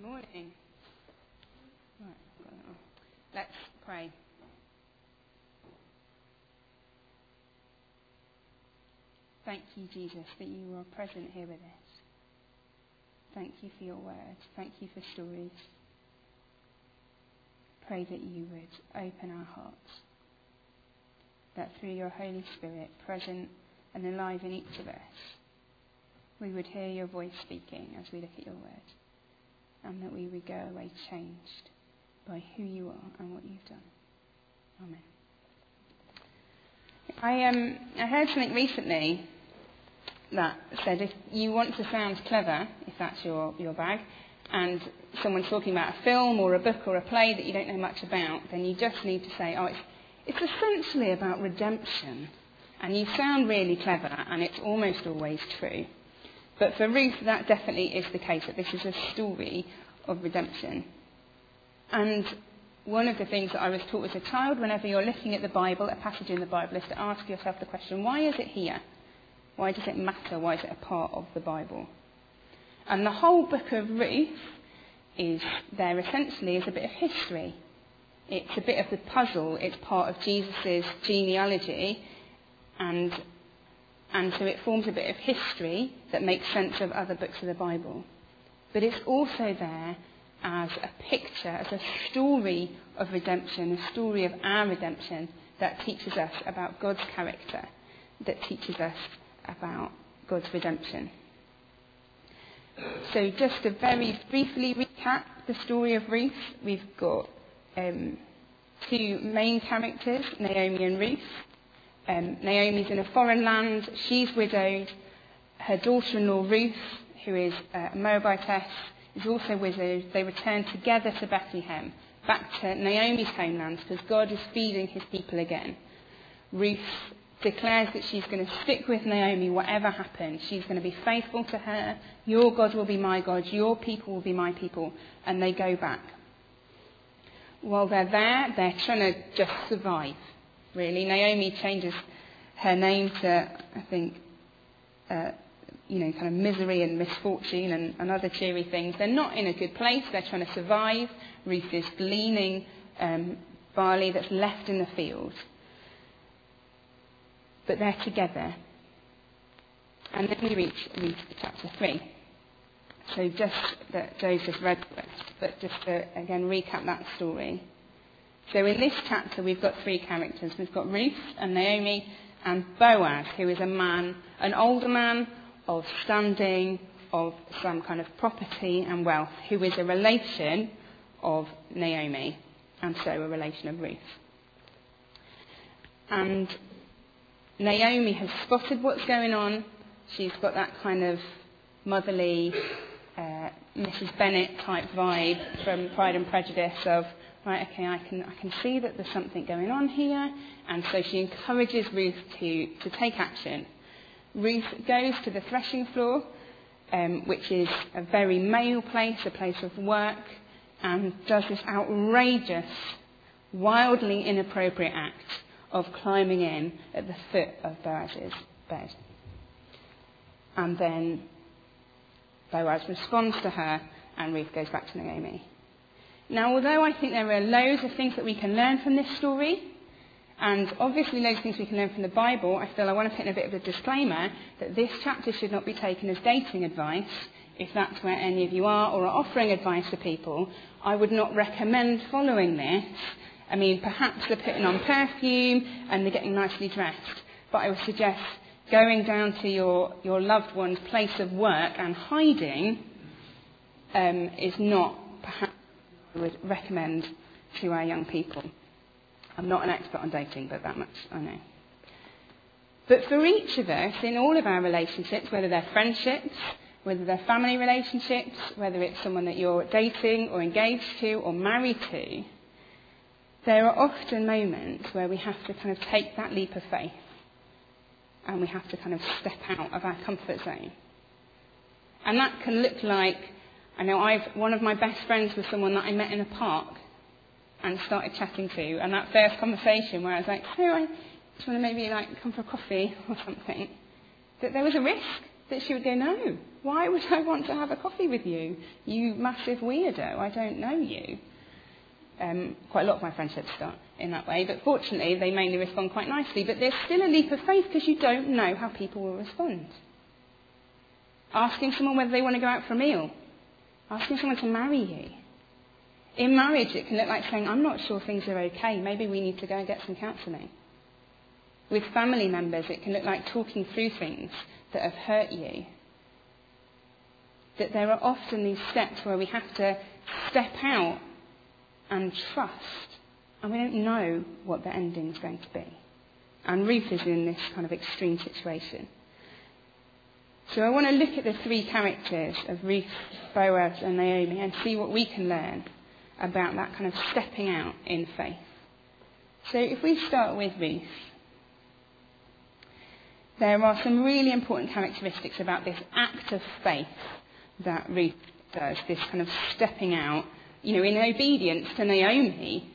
Good morning. Let's pray. Thank you, Jesus, that you are present here with us. Thank you for your word. Thank you for stories. Pray that you would open our hearts, that through your Holy Spirit, present and alive in each of us, we would hear your voice speaking as we look at your word, and that we would go away changed by who you are and what you've done. Amen. I, um, I heard something recently that said if you want to sound clever, if that's your, your bag, and someone's talking about a film or a book or a play that you don't know much about, then you just need to say, oh, it's, it's essentially about redemption. And you sound really clever, and it's almost always true. But for Ruth, that definitely is the case, that this is a story of redemption. And one of the things that I was taught as a child, whenever you're looking at the Bible, a passage in the Bible, is to ask yourself the question, why is it here? Why does it matter? Why is it a part of the Bible? And the whole book of Ruth is there essentially as a bit of history. It's a bit of the puzzle. It's part of Jesus' genealogy. And, and so it forms a bit of history that makes sense of other books of the Bible. But it's also there as a picture, as a story of redemption, a story of our redemption that teaches us about God's character, that teaches us about God's redemption. So, just to very briefly recap the story of Ruth, we've got um, two main characters, Naomi and Ruth. Um, Naomi's in a foreign land, she's widowed. Her daughter in law, Ruth, who is a Moabitess, is also widowed. They return together to Bethlehem, back to Naomi's homeland, because God is feeding his people again. Ruth declares that she's going to stick with Naomi whatever happens. She's going to be faithful to her. Your God will be my God. Your people will be my people. And they go back. While they're there, they're trying to just survive, really. Naomi changes her name to, I think, uh, you know, kind of misery and misfortune and, and, other cheery things. They're not in a good place. They're trying to survive. Ruth is gleaning um, barley that's left in the field but they're together. And then we reach, reach chapter 3. So just that Joseph read but just to again recap that story. So in this chapter we've got three characters. We've got Ruth and Naomi and Boaz, who is a man, an older man of standing, of some kind of property and wealth, who is a relation of Naomi, and so a relation of Ruth. And Naomi has spotted what's going on. She's got that kind of motherly uh, Mrs. Bennet type vibe from Pride and Prejudice of, right, okay, I can, I can see that there's something going on here. And so she encourages Ruth to, to take action. Ruth goes to the threshing floor, um, which is a very male place, a place of work, and does this outrageous, wildly inappropriate act of climbing in at the foot of Boaz's bed. And then Boaz responds to her, and Ruth goes back to Naomi. Now, although I think there are loads of things that we can learn from this story, and obviously loads of things we can learn from the Bible, I feel I want to put in a bit of a disclaimer that this chapter should not be taken as dating advice. If that's where any of you are or are offering advice to people, I would not recommend following this I mean, perhaps they're putting on perfume and they're getting nicely dressed. But I would suggest going down to your, your loved one's place of work and hiding um, is not perhaps I would recommend to our young people. I'm not an expert on dating, but that much I know. But for each of us, in all of our relationships, whether they're friendships, whether they're family relationships, whether it's someone that you're dating or engaged to or married to, there are often moments where we have to kind of take that leap of faith and we have to kind of step out of our comfort zone. And that can look like, I know I've, one of my best friends was someone that I met in a park and started chatting to. And that first conversation where I was like, so I just want to maybe like come for a coffee or something. That there was a risk. that she would go, No, why would I want to have a coffee with you? You massive weirdo, I don't know you. Um, quite a lot of my friendships start in that way, but fortunately they mainly respond quite nicely. But there's still a leap of faith because you don't know how people will respond. Asking someone whether they want to go out for a meal, asking someone to marry you. In marriage, it can look like saying, I'm not sure things are okay, maybe we need to go and get some counselling. With family members, it can look like talking through things that have hurt you. That there are often these steps where we have to step out and trust, and we don't know what the ending is going to be. And Ruth is in this kind of extreme situation. So I want to look at the three characters of Ruth, Boaz, and Naomi and see what we can learn about that kind of stepping out in faith. So if we start with Ruth, there are some really important characteristics about this act of faith that Ruth does, this kind of stepping out you know, in obedience to Naomi,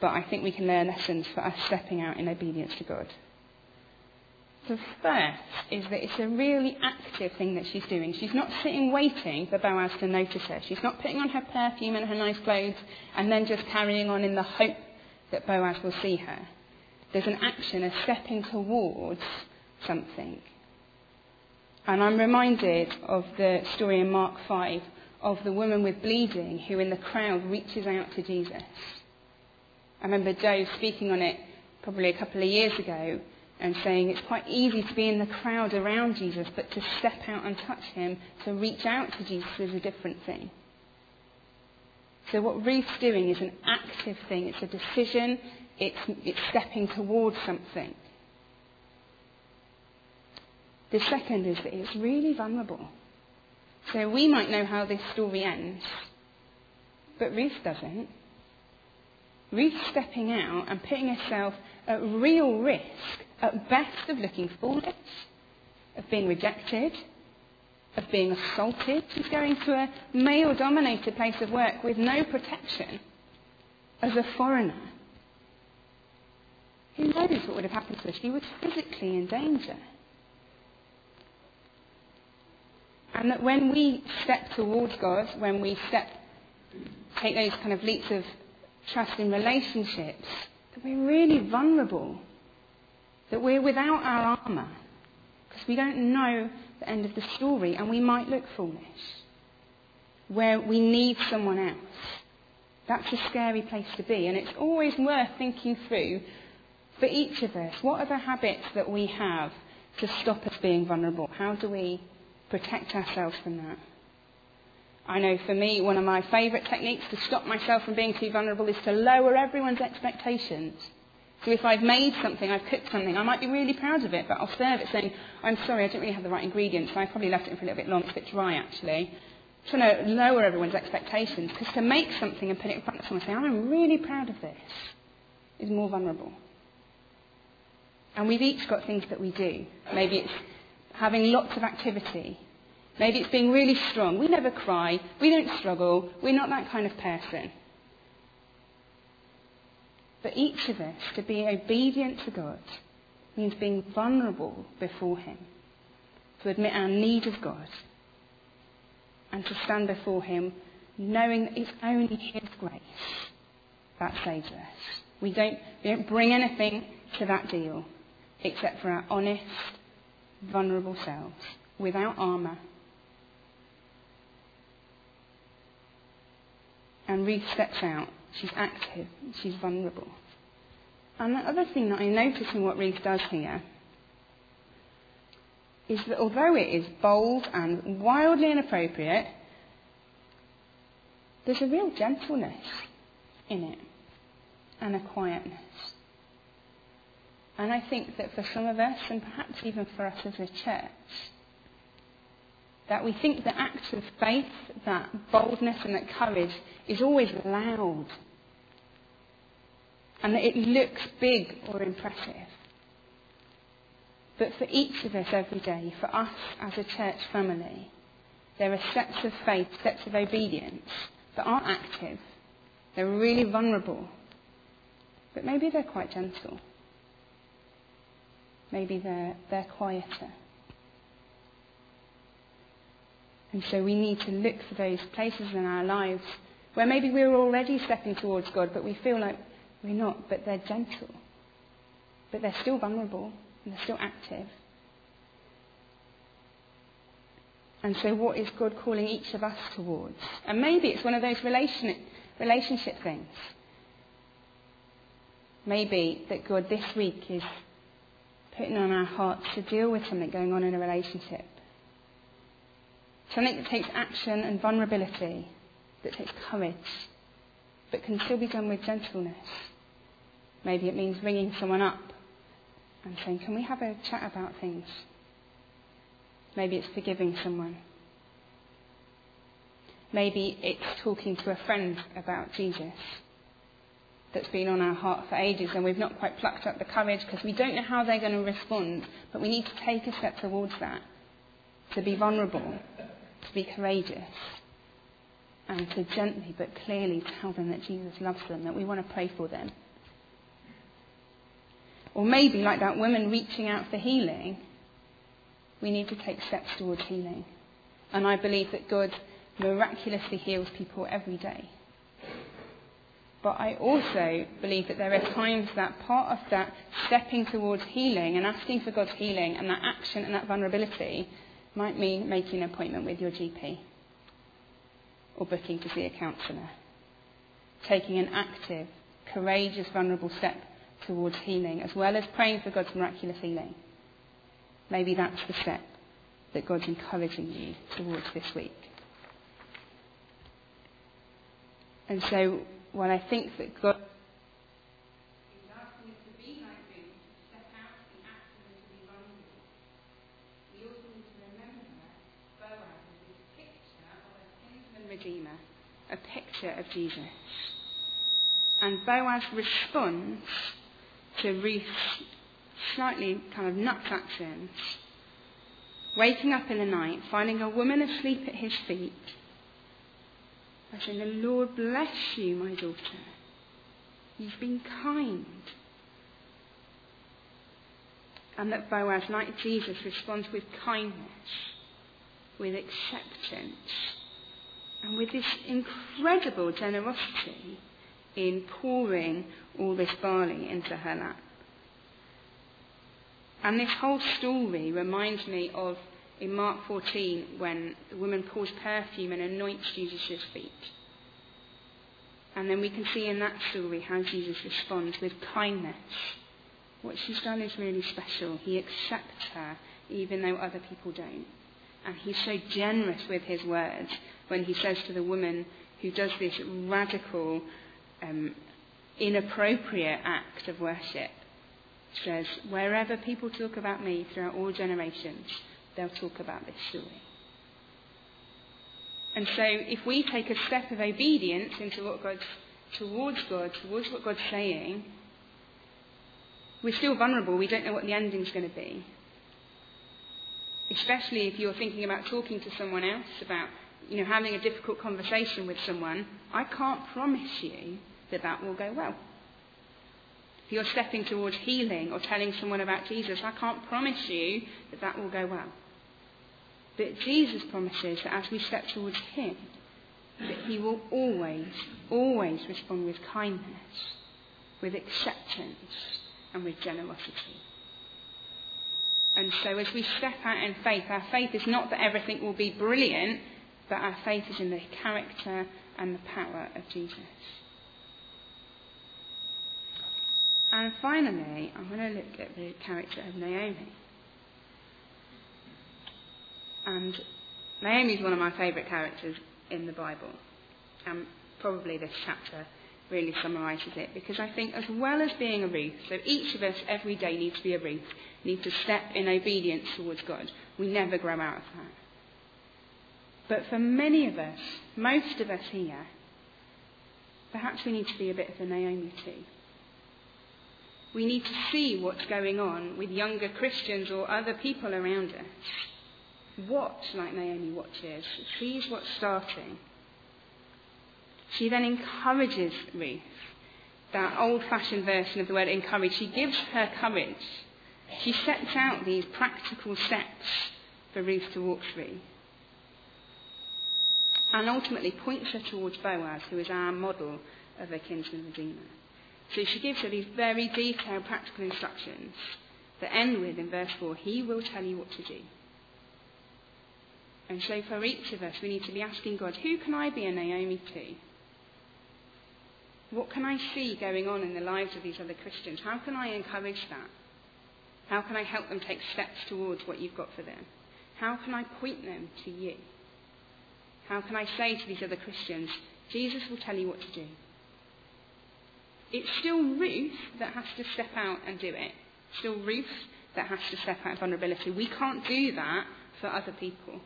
but I think we can learn lessons for us stepping out in obedience to God. The first is that it's a really active thing that she's doing. She's not sitting waiting for Boaz to notice her. She's not putting on her perfume and her nice clothes and then just carrying on in the hope that Boaz will see her. There's an action, a stepping towards something. And I'm reminded of the story in Mark 5 of the woman with bleeding who in the crowd reaches out to Jesus. I remember Joe speaking on it probably a couple of years ago and saying it's quite easy to be in the crowd around Jesus, but to step out and touch him, to reach out to Jesus is a different thing. So what Ruth's doing is an active thing. It's a decision. It's, it's stepping towards something. The second is that it's really vulnerable. So we might know how this story ends, but Ruth doesn't. Ruth stepping out and putting herself at real risk, at best of looking foolish, of being rejected, of being assaulted. She's going to a male dominated place of work with no protection as a foreigner. Who knows what would have happened to her? She was physically in danger. And that when we step towards God, when we step, take those kind of leaps of trust in relationships, that we're really vulnerable. That we're without our armour. Because we don't know the end of the story and we might look foolish. Where we need someone else. That's a scary place to be. And it's always worth thinking through for each of us what are the habits that we have to stop us being vulnerable? How do we protect ourselves from that. I know for me, one of my favourite techniques to stop myself from being too vulnerable is to lower everyone's expectations. So if I've made something, I've cooked something, I might be really proud of it, but I'll serve it saying, I'm sorry, I didn't really have the right ingredients, so I probably left it for a little bit long, it's a bit dry actually. Trying to lower everyone's expectations, because to make something and put it in front of someone and say, I'm really proud of this, is more vulnerable. And we've each got things that we do. Maybe it's having lots of activity. Maybe it's being really strong. We never cry. We don't struggle. We're not that kind of person. But each of us, to be obedient to God, means being vulnerable before Him, to admit our need of God, and to stand before Him knowing that it's only His grace that saves us. We don't, we don't bring anything to that deal except for our honest vulnerable selves, without armour. And Ruth steps out. She's active. She's vulnerable. And the other thing that I notice in what Ruth does here is that although it is bold and wildly inappropriate, there's a real gentleness in it and a quietness. And I think that for some of us, and perhaps even for us as a church, that we think that acts of faith, that boldness and that courage is always loud. And that it looks big or impressive. But for each of us every day, for us as a church family, there are steps of faith, steps of obedience that aren't active. They're really vulnerable. But maybe they're quite gentle. Maybe they're, they're quieter. And so we need to look for those places in our lives where maybe we're already stepping towards God, but we feel like we're not, but they're gentle. But they're still vulnerable and they're still active. And so, what is God calling each of us towards? And maybe it's one of those relation, relationship things. Maybe that God this week is putting on our hearts to deal with something going on in a relationship. Something that takes action and vulnerability, that takes courage, but can still be done with gentleness. Maybe it means ringing someone up and saying, Can we have a chat about things? Maybe it's forgiving someone. Maybe it's talking to a friend about Jesus that's been on our heart for ages and we've not quite plucked up the courage because we don't know how they're going to respond, but we need to take a step towards that. To be vulnerable, to be courageous, and to gently but clearly tell them that Jesus loves them, that we want to pray for them. Or maybe, like that woman reaching out for healing, we need to take steps towards healing. And I believe that God miraculously heals people every day. But I also believe that there are times that part of that stepping towards healing and asking for God's healing and that action and that vulnerability might mean making an appointment with your GP or booking to see a counsellor. Taking an active, courageous, vulnerable step towards healing, as well as praying for God's miraculous healing. Maybe that's the step that God's encouraging you towards this week. And so, when I think that God a picture of Jesus. And Boaz responds to Ruth's slightly kind of nuts actions, waking up in the night, finding a woman asleep at his feet, and saying, The Lord bless you, my daughter. You've been kind. And that Boaz, like Jesus, responds with kindness, with acceptance, and with this incredible generosity in pouring all this barley into her lap. And this whole story reminds me of in Mark 14 when the woman pours perfume and anoints Jesus' feet. And then we can see in that story how Jesus responds with kindness. What she's done is really special. He accepts her even though other people don't. And he's so generous with his words when he says to the woman who does this radical, um, inappropriate act of worship, says, Wherever people talk about me throughout all generations, they'll talk about this story. And so, if we take a step of obedience into what God's, towards God, towards what God's saying, we're still vulnerable. We don't know what the ending's going to be. Especially if you're thinking about talking to someone else, about you know, having a difficult conversation with someone, I can't promise you that that will go well. If you're stepping towards healing or telling someone about Jesus, I can't promise you that that will go well. But Jesus promises that as we step towards Him, that He will always, always respond with kindness, with acceptance, and with generosity. And so as we step out in faith, our faith is not that everything will be brilliant, but our faith is in the character and the power of Jesus. And finally, I'm going to look at the character of Naomi. And Naomi is one of my favourite characters in the Bible. And probably this chapter really summarises it because I think, as well as being a Ruth, so each of us every day needs to be a Ruth, need to step in obedience towards God. We never grow out of that. But for many of us, most of us here, perhaps we need to be a bit of a Naomi too. We need to see what's going on with younger Christians or other people around us. Watch like Naomi watches, sees what's starting. She then encourages Ruth, that old fashioned version of the word encourage. She gives her courage. She sets out these practical steps for Ruth to walk through. and ultimately points her towards Boaz, who is our model of a kinsman redeemer. So she gives her these very detailed practical instructions that end with, in verse 4, He will tell you what to do. And so for each of us, we need to be asking God, who can I be a Naomi to? What can I see going on in the lives of these other Christians? How can I encourage that? How can I help them take steps towards what you've got for them? How can I point them to you? How can I say to these other Christians, Jesus will tell you what to do? It's still Ruth that has to step out and do it. Still Ruth that has to step out of vulnerability. We can't do that for other people.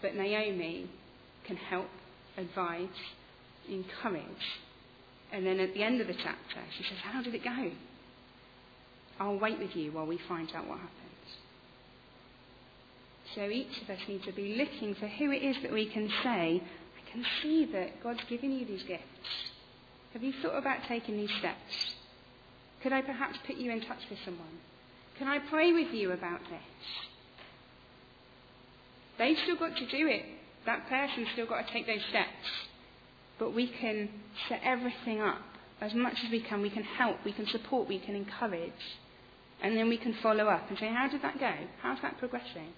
But Naomi can help, advise, encourage. And then at the end of the chapter, she says, How did it go? I'll wait with you while we find out what happens. So each of us needs to be looking for who it is that we can say, I can see that God's given you these gifts. Have you thought about taking these steps? Could I perhaps put you in touch with someone? Can I pray with you about this? They've still got to do it. That person's still got to take those steps. But we can set everything up as much as we can. We can help, we can support, we can encourage. And then we can follow up and say, How did that go? How's that progressing?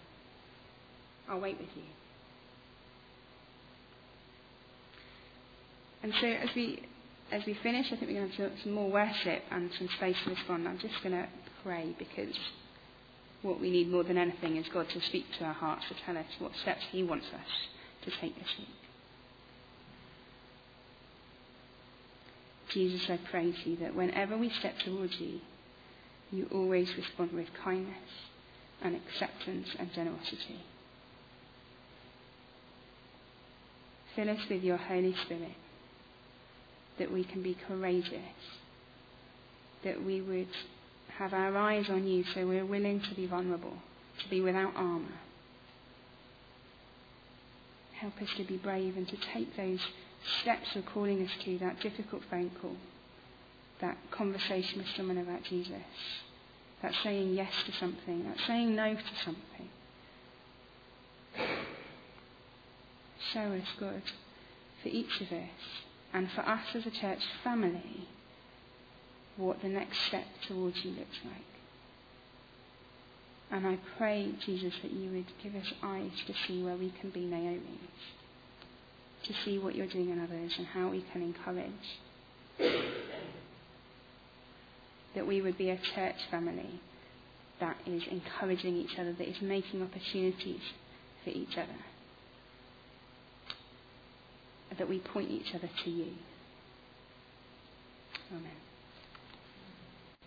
I'll wait with you. And so as we as we finish, I think we're going to have some more worship and some space to respond. I'm just going to pray because what we need more than anything is God to speak to our hearts, to tell us what steps He wants us to take this week. Jesus, I praise you that whenever we step towards you, you always respond with kindness and acceptance and generosity. Fill us with your Holy Spirit that we can be courageous, that we would have our eyes on you so we're willing to be vulnerable, to be without armour. Help us to be brave and to take those steps you're calling us to, that difficult phone call, that conversation with someone about Jesus, that saying yes to something, that saying no to something. Show us, God, for each of us and for us as a church family, what the next step towards you looks like. And I pray, Jesus, that you would give us eyes to see where we can be Naomi's, to see what you're doing in others and how we can encourage. that we would be a church family that is encouraging each other, that is making opportunities for each other that we point each other to you. Amen.